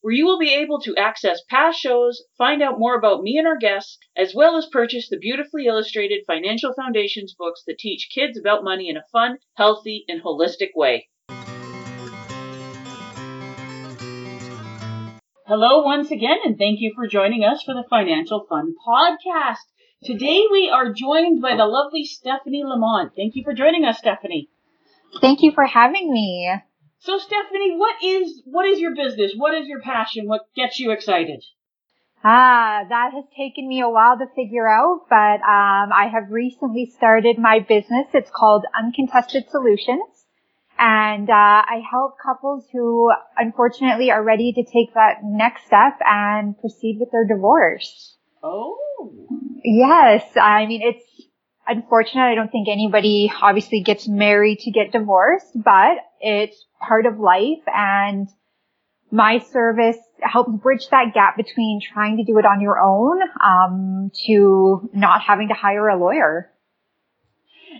where you will be able to access past shows, find out more about me and our guests, as well as purchase the beautifully illustrated Financial Foundations books that teach kids about money in a fun, healthy, and holistic way. Hello once again, and thank you for joining us for the Financial Fun podcast. Today we are joined by the lovely Stephanie Lamont. Thank you for joining us, Stephanie. Thank you for having me. So Stephanie, what is what is your business? What is your passion? What gets you excited? Ah, that has taken me a while to figure out, but um, I have recently started my business. It's called Uncontested Solutions, and uh, I help couples who unfortunately are ready to take that next step and proceed with their divorce. Oh. Yes, I mean it's unfortunate. I don't think anybody obviously gets married to get divorced, but it's part of life and my service helps bridge that gap between trying to do it on your own, um, to not having to hire a lawyer.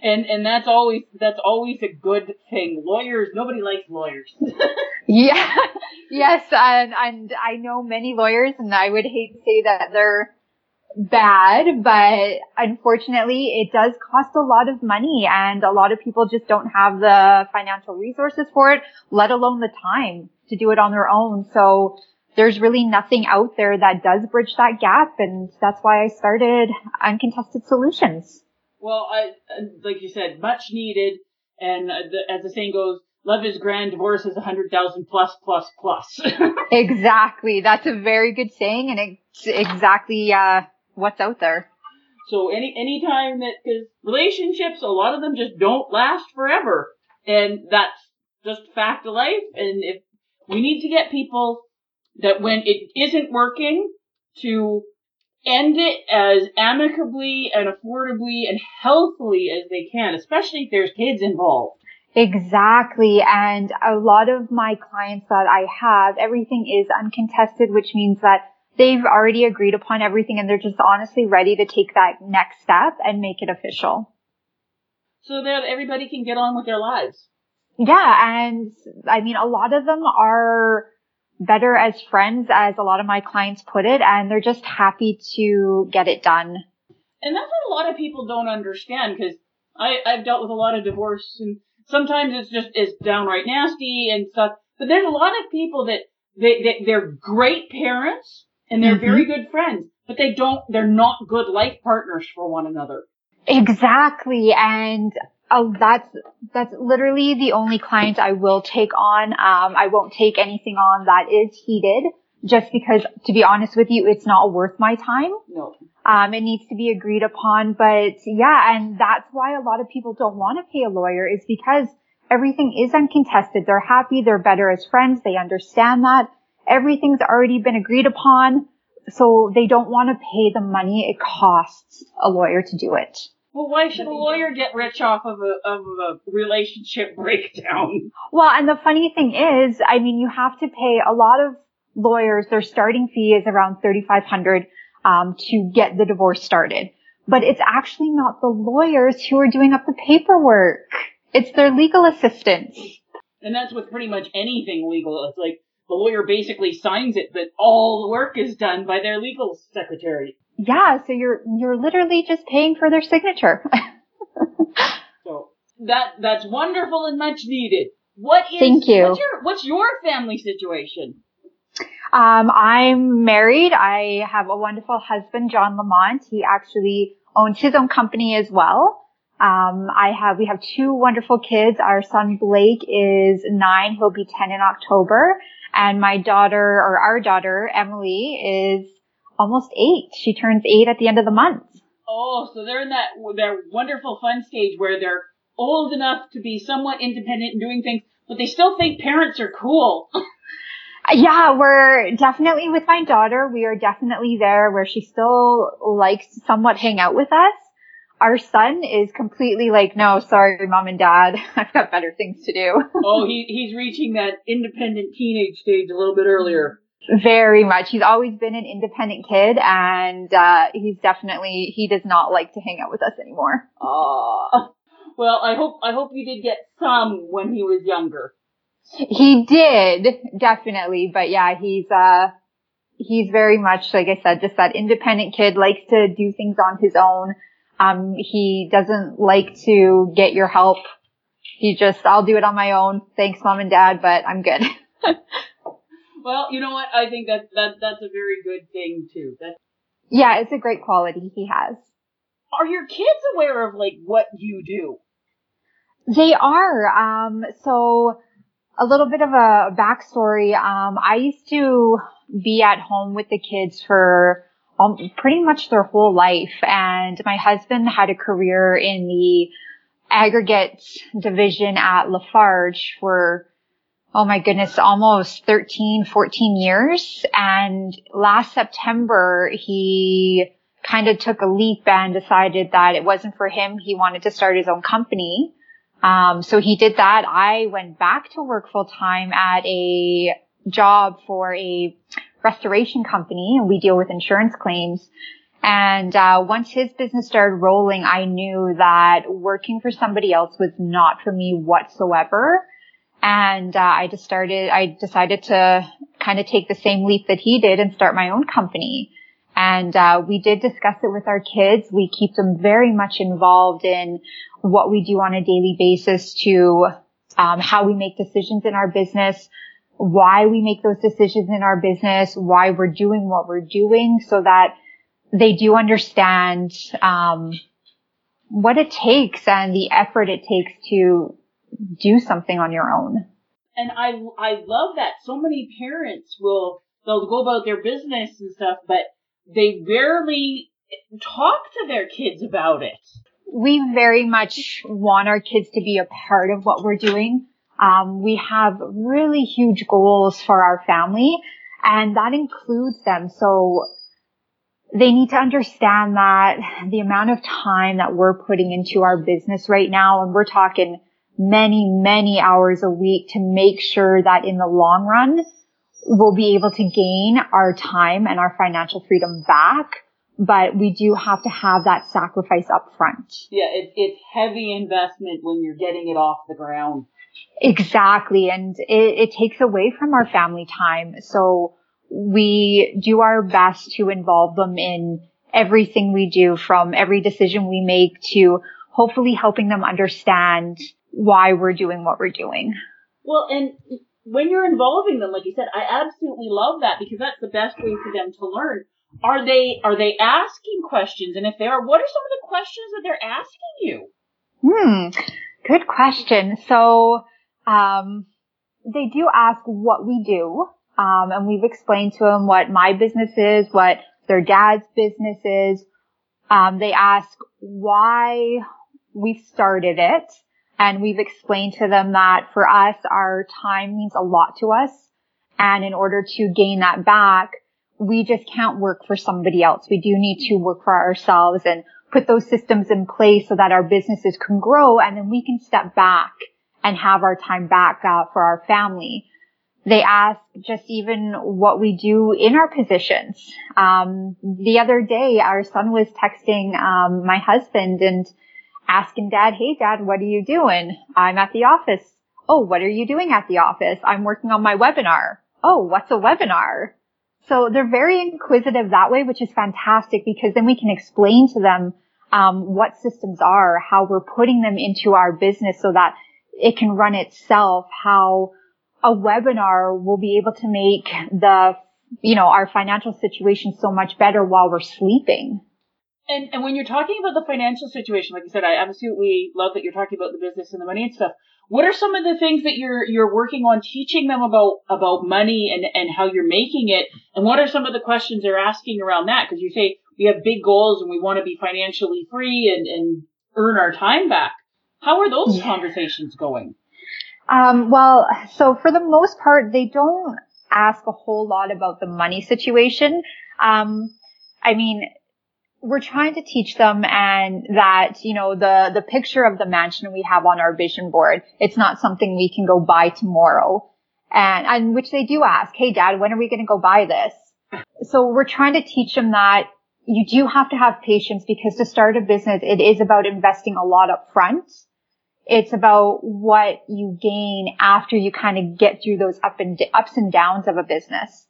And, and that's always, that's always a good thing. Lawyers, nobody likes lawyers. yeah. Yes. And, and I know many lawyers and I would hate to say that they're bad, but unfortunately it does cost a lot of money and a lot of people just don't have the financial resources for it, let alone the time to do it on their own. So there's really nothing out there that does bridge that gap and that's why I started Uncontested Solutions. Well, I, like you said, much needed. And the, as the saying goes, love is grand, divorce is a hundred thousand plus, plus, plus. exactly. That's a very good saying and it's exactly, uh, what's out there. So any any time that because relationships, a lot of them just don't last forever, and that's just fact of life. And if we need to get people that when it isn't working to end it as amicably and affordably and healthily as they can, especially if there's kids involved. Exactly. And a lot of my clients that I have, everything is uncontested, which means that they've already agreed upon everything and they're just honestly ready to take that next step and make it official. So that everybody can get on with their lives. Yeah. And I mean, a lot of them are better as friends as a lot of my clients put it and they're just happy to get it done. And that's what a lot of people don't understand because I've dealt with a lot of divorce and sometimes it's just, it's downright nasty and stuff. But there's a lot of people that they, they they're great parents and they're mm-hmm. very good friends, but they don't, they're not good life partners for one another. Exactly. And uh, that's, that's literally the only client I will take on. Um, I won't take anything on that is heated just because to be honest with you, it's not worth my time. No. Um, it needs to be agreed upon, but yeah, and that's why a lot of people don't want to pay a lawyer is because everything is uncontested. They're happy. They're better as friends. They understand that everything's already been agreed upon. So they don't want to pay the money it costs a lawyer to do it. Well, why should a lawyer get rich off of a, of a relationship breakdown? Well, and the funny thing is, I mean, you have to pay a lot of lawyers, their starting fee is around 3500 um, to get the divorce started. But it's actually not the lawyers who are doing up the paperwork. It's their legal assistants. And that's with pretty much anything legal. It's like, the lawyer basically signs it, but all the work is done by their legal secretary. Yeah, so you're you're literally just paying for their signature. so that that's wonderful and much needed. What is Thank you. What's your what's your family situation? Um, I'm married. I have a wonderful husband, John Lamont. He actually owns his own company as well. Um, I have, we have two wonderful kids. Our son Blake is nine. He'll be 10 in October. And my daughter or our daughter, Emily, is almost eight. She turns eight at the end of the month. Oh, so they're in that, that wonderful fun stage where they're old enough to be somewhat independent and doing things, but they still think parents are cool. yeah, we're definitely with my daughter. We are definitely there where she still likes to somewhat hang out with us. Our son is completely like, no, sorry, mom and dad. I've got better things to do. oh, he, he's reaching that independent teenage stage a little bit earlier. Very much. He's always been an independent kid and, uh, he's definitely, he does not like to hang out with us anymore. Ah. Well, I hope, I hope you did get some when he was younger. He did, definitely. But yeah, he's, uh, he's very much, like I said, just that independent kid, likes to do things on his own. Um, he doesn't like to get your help. He just, I'll do it on my own. Thanks, mom and dad, but I'm good. well, you know what? I think that, that, that's a very good thing too. That's, yeah, it's a great quality he has. Are your kids aware of like what you do? They are. Um, so a little bit of a backstory. Um, I used to be at home with the kids for um, pretty much their whole life. And my husband had a career in the aggregates division at Lafarge for, oh my goodness, almost 13, 14 years. And last September, he kind of took a leap and decided that it wasn't for him. He wanted to start his own company. Um, so he did that. I went back to work full time at a job for a restoration company and we deal with insurance claims. And uh, once his business started rolling, I knew that working for somebody else was not for me whatsoever. And uh, I just started, I decided to kind of take the same leap that he did and start my own company. And uh, we did discuss it with our kids. We keep them very much involved in what we do on a daily basis to um, how we make decisions in our business, why we make those decisions in our business, why we're doing what we're doing so that they do understand, um, what it takes and the effort it takes to do something on your own. And I, I love that so many parents will, they'll go about their business and stuff, but they rarely talk to their kids about it. We very much want our kids to be a part of what we're doing. Um, we have really huge goals for our family and that includes them. So they need to understand that the amount of time that we're putting into our business right now, and we're talking many, many hours a week to make sure that in the long run, we'll be able to gain our time and our financial freedom back. But we do have to have that sacrifice up front. Yeah, it, it's heavy investment when you're getting it off the ground. Exactly. And it, it takes away from our family time. So we do our best to involve them in everything we do from every decision we make to hopefully helping them understand why we're doing what we're doing. Well, and when you're involving them, like you said, I absolutely love that because that's the best way for them to learn. Are they, are they asking questions? And if they are, what are some of the questions that they're asking you? Hmm. Good question. So, um, they do ask what we do. Um, and we've explained to them what my business is, what their dad's business is. Um, they ask why we started it. And we've explained to them that for us, our time means a lot to us. And in order to gain that back, we just can't work for somebody else. We do need to work for ourselves and put those systems in place so that our businesses can grow and then we can step back and have our time back uh, for our family. They ask just even what we do in our positions. Um, the other day, our son was texting um, my husband and asking dad, "Hey, dad, what are you doing?" I'm at the office. Oh, what are you doing at the office? I'm working on my webinar. Oh, what's a webinar? So they're very inquisitive that way, which is fantastic because then we can explain to them um, what systems are, how we're putting them into our business so that it can run itself, how a webinar will be able to make the, you know, our financial situation so much better while we're sleeping. And and when you're talking about the financial situation, like you said, I absolutely love that you're talking about the business and the money and stuff. What are some of the things that you're you're working on teaching them about about money and and how you're making it? And what are some of the questions they're asking around that? Because you say we have big goals and we want to be financially free and and earn our time back. How are those yeah. conversations going? Um, well, so for the most part, they don't ask a whole lot about the money situation. Um, I mean, we're trying to teach them and that, you know, the, the picture of the mansion we have on our vision board, it's not something we can go buy tomorrow. And, and which they do ask, Hey dad, when are we going to go buy this? So we're trying to teach them that you do have to have patience because to start a business, it is about investing a lot up front. It's about what you gain after you kind of get through those up and ups and downs of a business.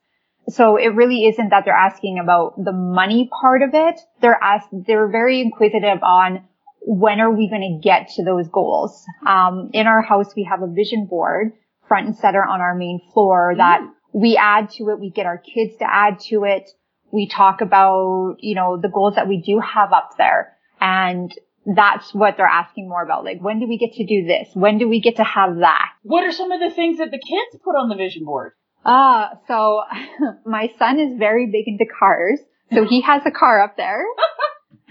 So it really isn't that they're asking about the money part of it. They're asked, they're very inquisitive on when are we going to get to those goals? Um, in our house, we have a vision board front and center on our main floor that mm. we add to it. We get our kids to add to it. We talk about, you know, the goals that we do have up there. And that's what they're asking more about. Like, when do we get to do this? When do we get to have that? What are some of the things that the kids put on the vision board? Uh, so my son is very big into cars. So he has a car up there.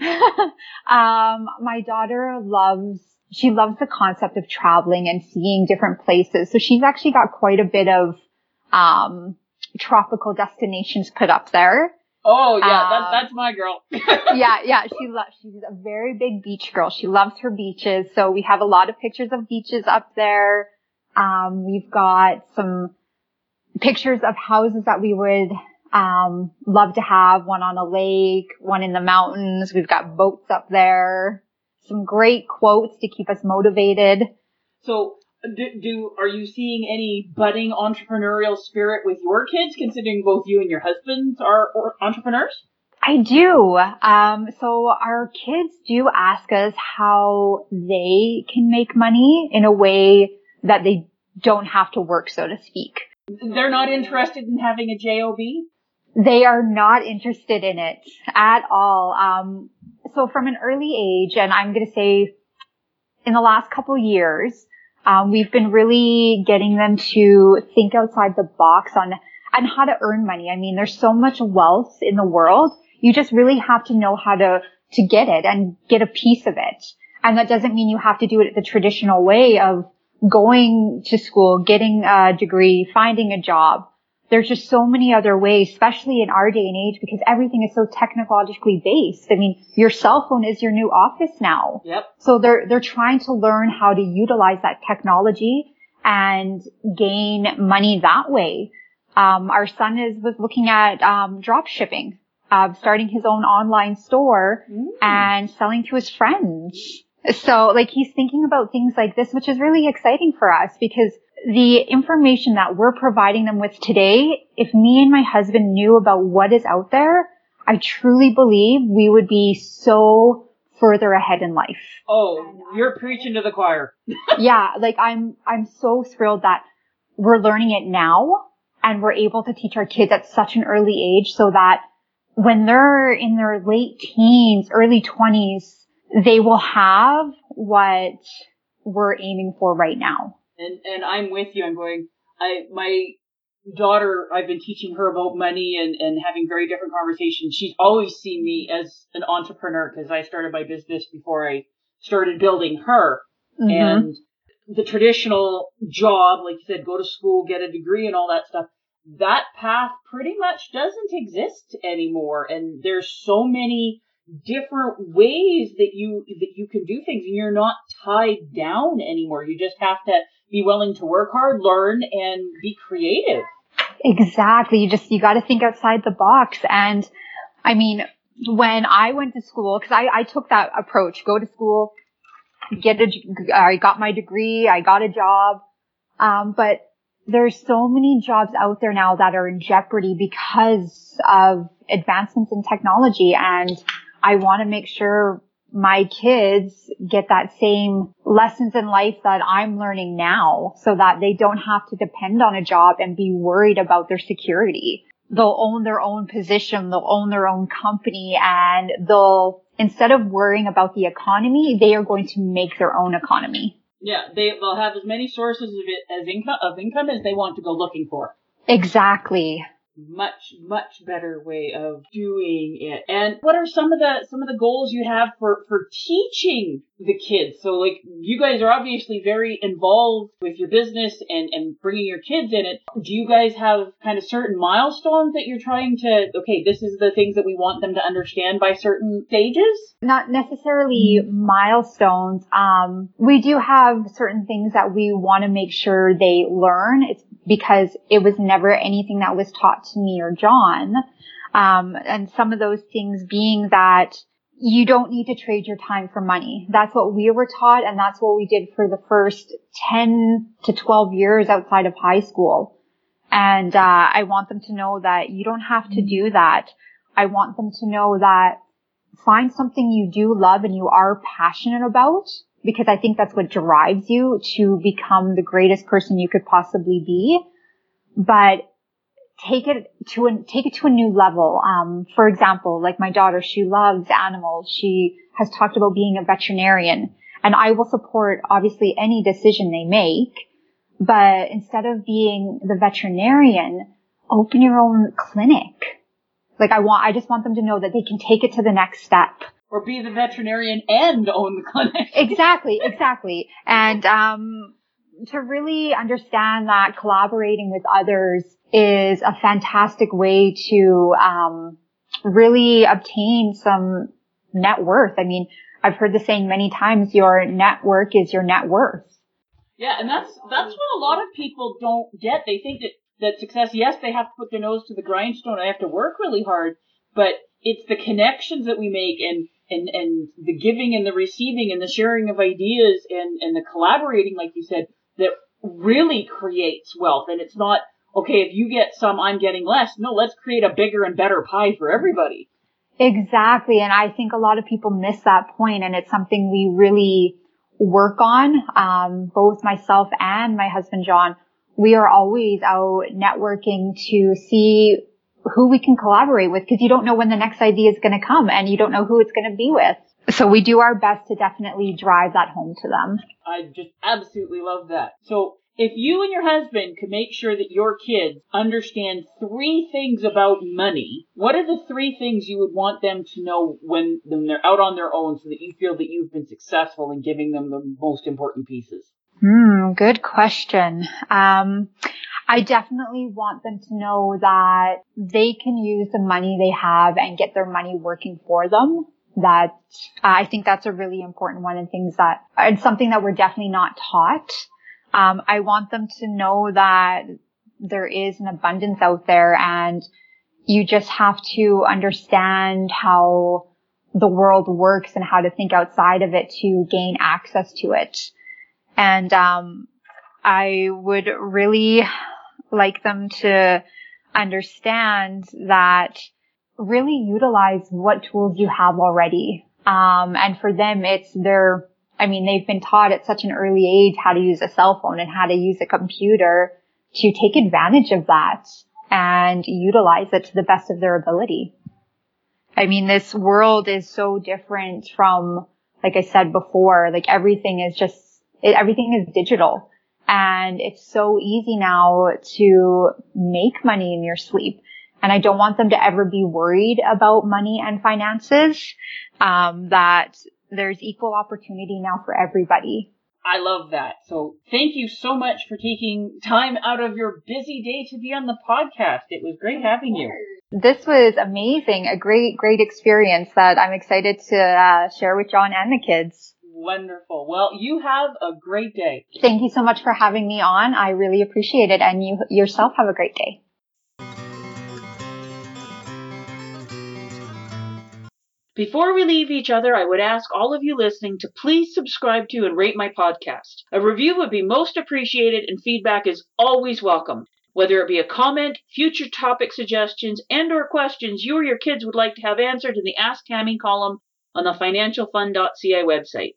um, my daughter loves, she loves the concept of traveling and seeing different places. So she's actually got quite a bit of, um, tropical destinations put up there. Oh yeah, um, that, that's my girl. yeah, yeah, she loves. She's a very big beach girl. She loves her beaches. So we have a lot of pictures of beaches up there. Um, we've got some pictures of houses that we would um, love to have. One on a lake, one in the mountains. We've got boats up there. Some great quotes to keep us motivated. So do, do, are you seeing any budding entrepreneurial spirit with your kids considering both you and your husband are entrepreneurs i do um, so our kids do ask us how they can make money in a way that they don't have to work so to speak they're not interested in having a job they are not interested in it at all um, so from an early age and i'm going to say in the last couple years um, we've been really getting them to think outside the box on on how to earn money. I mean, there's so much wealth in the world. You just really have to know how to to get it and get a piece of it. And that doesn't mean you have to do it the traditional way of going to school, getting a degree, finding a job there's just so many other ways, especially in our day and age, because everything is so technologically based. I mean, your cell phone is your new office now. Yep. So they're, they're trying to learn how to utilize that technology and gain money that way. Um, our son is, was looking at, um, drop shipping, uh, starting his own online store mm. and selling to his friends. So like he's thinking about things like this, which is really exciting for us because the information that we're providing them with today, if me and my husband knew about what is out there, I truly believe we would be so further ahead in life. Oh, you're preaching to the choir. yeah, like I'm, I'm so thrilled that we're learning it now and we're able to teach our kids at such an early age so that when they're in their late teens, early twenties, they will have what we're aiming for right now and and I'm with you. I'm going. I my daughter. I've been teaching her about money and and having very different conversations. She's always seen me as an entrepreneur because I started my business before I started building her. Mm-hmm. And the traditional job, like you said, go to school, get a degree, and all that stuff. That path pretty much doesn't exist anymore. And there's so many different ways that you that you can do things and you're not tied down anymore. You just have to be willing to work hard, learn, and be creative. Exactly. You just, you got to think outside the box. And I mean, when I went to school, cause I, I took that approach, go to school, get a, I got my degree, I got a job. Um, but there's so many jobs out there now that are in jeopardy because of advancements in technology. And I want to make sure my kids get that same lessons in life that I'm learning now so that they don't have to depend on a job and be worried about their security. They'll own their own position. They'll own their own company and they'll instead of worrying about the economy, they are going to make their own economy. Yeah, they, they'll have as many sources of it as income of income as they want to go looking for. Exactly much much better way of doing it. And what are some of the some of the goals you have for for teaching the kids? So like you guys are obviously very involved with your business and and bringing your kids in it. Do you guys have kind of certain milestones that you're trying to okay this is the things that we want them to understand by certain stages? Not necessarily milestones. Um we do have certain things that we want to make sure they learn. It's because it was never anything that was taught to me or John. Um, and some of those things being that you don't need to trade your time for money. That's what we were taught and that's what we did for the first 10 to 12 years outside of high school. And, uh, I want them to know that you don't have to do that. I want them to know that find something you do love and you are passionate about because I think that's what drives you to become the greatest person you could possibly be. But take it to a, take it to a new level. Um, for example, like my daughter, she loves animals. She has talked about being a veterinarian and I will support obviously any decision they make. But instead of being the veterinarian, open your own clinic. Like I want, I just want them to know that they can take it to the next step or be the veterinarian and own the clinic. exactly, exactly. And um, to really understand that collaborating with others is a fantastic way to um, really obtain some net worth. I mean, I've heard the saying many times: your network is your net worth. Yeah, and that's that's what a lot of people don't get. They think that that success, yes, they have to put their nose to the grindstone. I have to work really hard, but it's the connections that we make and and and the giving and the receiving and the sharing of ideas and and the collaborating, like you said, that really creates wealth. And it's not okay if you get some, I'm getting less. No, let's create a bigger and better pie for everybody. Exactly, and I think a lot of people miss that point, and it's something we really work on. Um, both myself and my husband John, we are always out networking to see who we can collaborate with because you don't know when the next idea is going to come and you don't know who it's going to be with. So we do our best to definitely drive that home to them. I just absolutely love that. So if you and your husband could make sure that your kids understand three things about money, what are the three things you would want them to know when, when they're out on their own so that you feel that you've been successful in giving them the most important pieces? Hmm, good question. Um, I definitely want them to know that they can use the money they have and get their money working for them. That I think that's a really important one and things that it's something that we're definitely not taught. Um, I want them to know that there is an abundance out there and you just have to understand how the world works and how to think outside of it to gain access to it. And, um, I would really like them to understand that really utilize what tools you have already. Um, and for them, it's their, I mean, they've been taught at such an early age how to use a cell phone and how to use a computer to take advantage of that and utilize it to the best of their ability. I mean, this world is so different from, like I said before, like everything is just, it, everything is digital. And it's so easy now to make money in your sleep. And I don't want them to ever be worried about money and finances. Um, that there's equal opportunity now for everybody. I love that. So thank you so much for taking time out of your busy day to be on the podcast. It was great having you. This was amazing. A great, great experience that I'm excited to uh, share with John and the kids. Wonderful. Well, you have a great day. Thank you so much for having me on. I really appreciate it. And you yourself have a great day. Before we leave each other, I would ask all of you listening to please subscribe to and rate my podcast. A review would be most appreciated and feedback is always welcome. Whether it be a comment, future topic suggestions, and or questions you or your kids would like to have answered in the Ask Tammy column on the financialfun.ca website.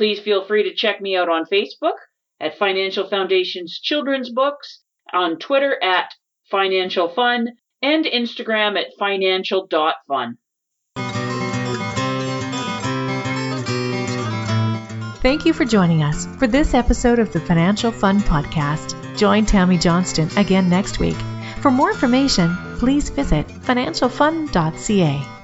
Please feel free to check me out on Facebook at Financial Foundation's Children's Books, on Twitter at Financial Fun, and Instagram at financial.fun. Thank you for joining us for this episode of the Financial Fun Podcast. Join Tammy Johnston again next week. For more information, please visit financialfun.ca.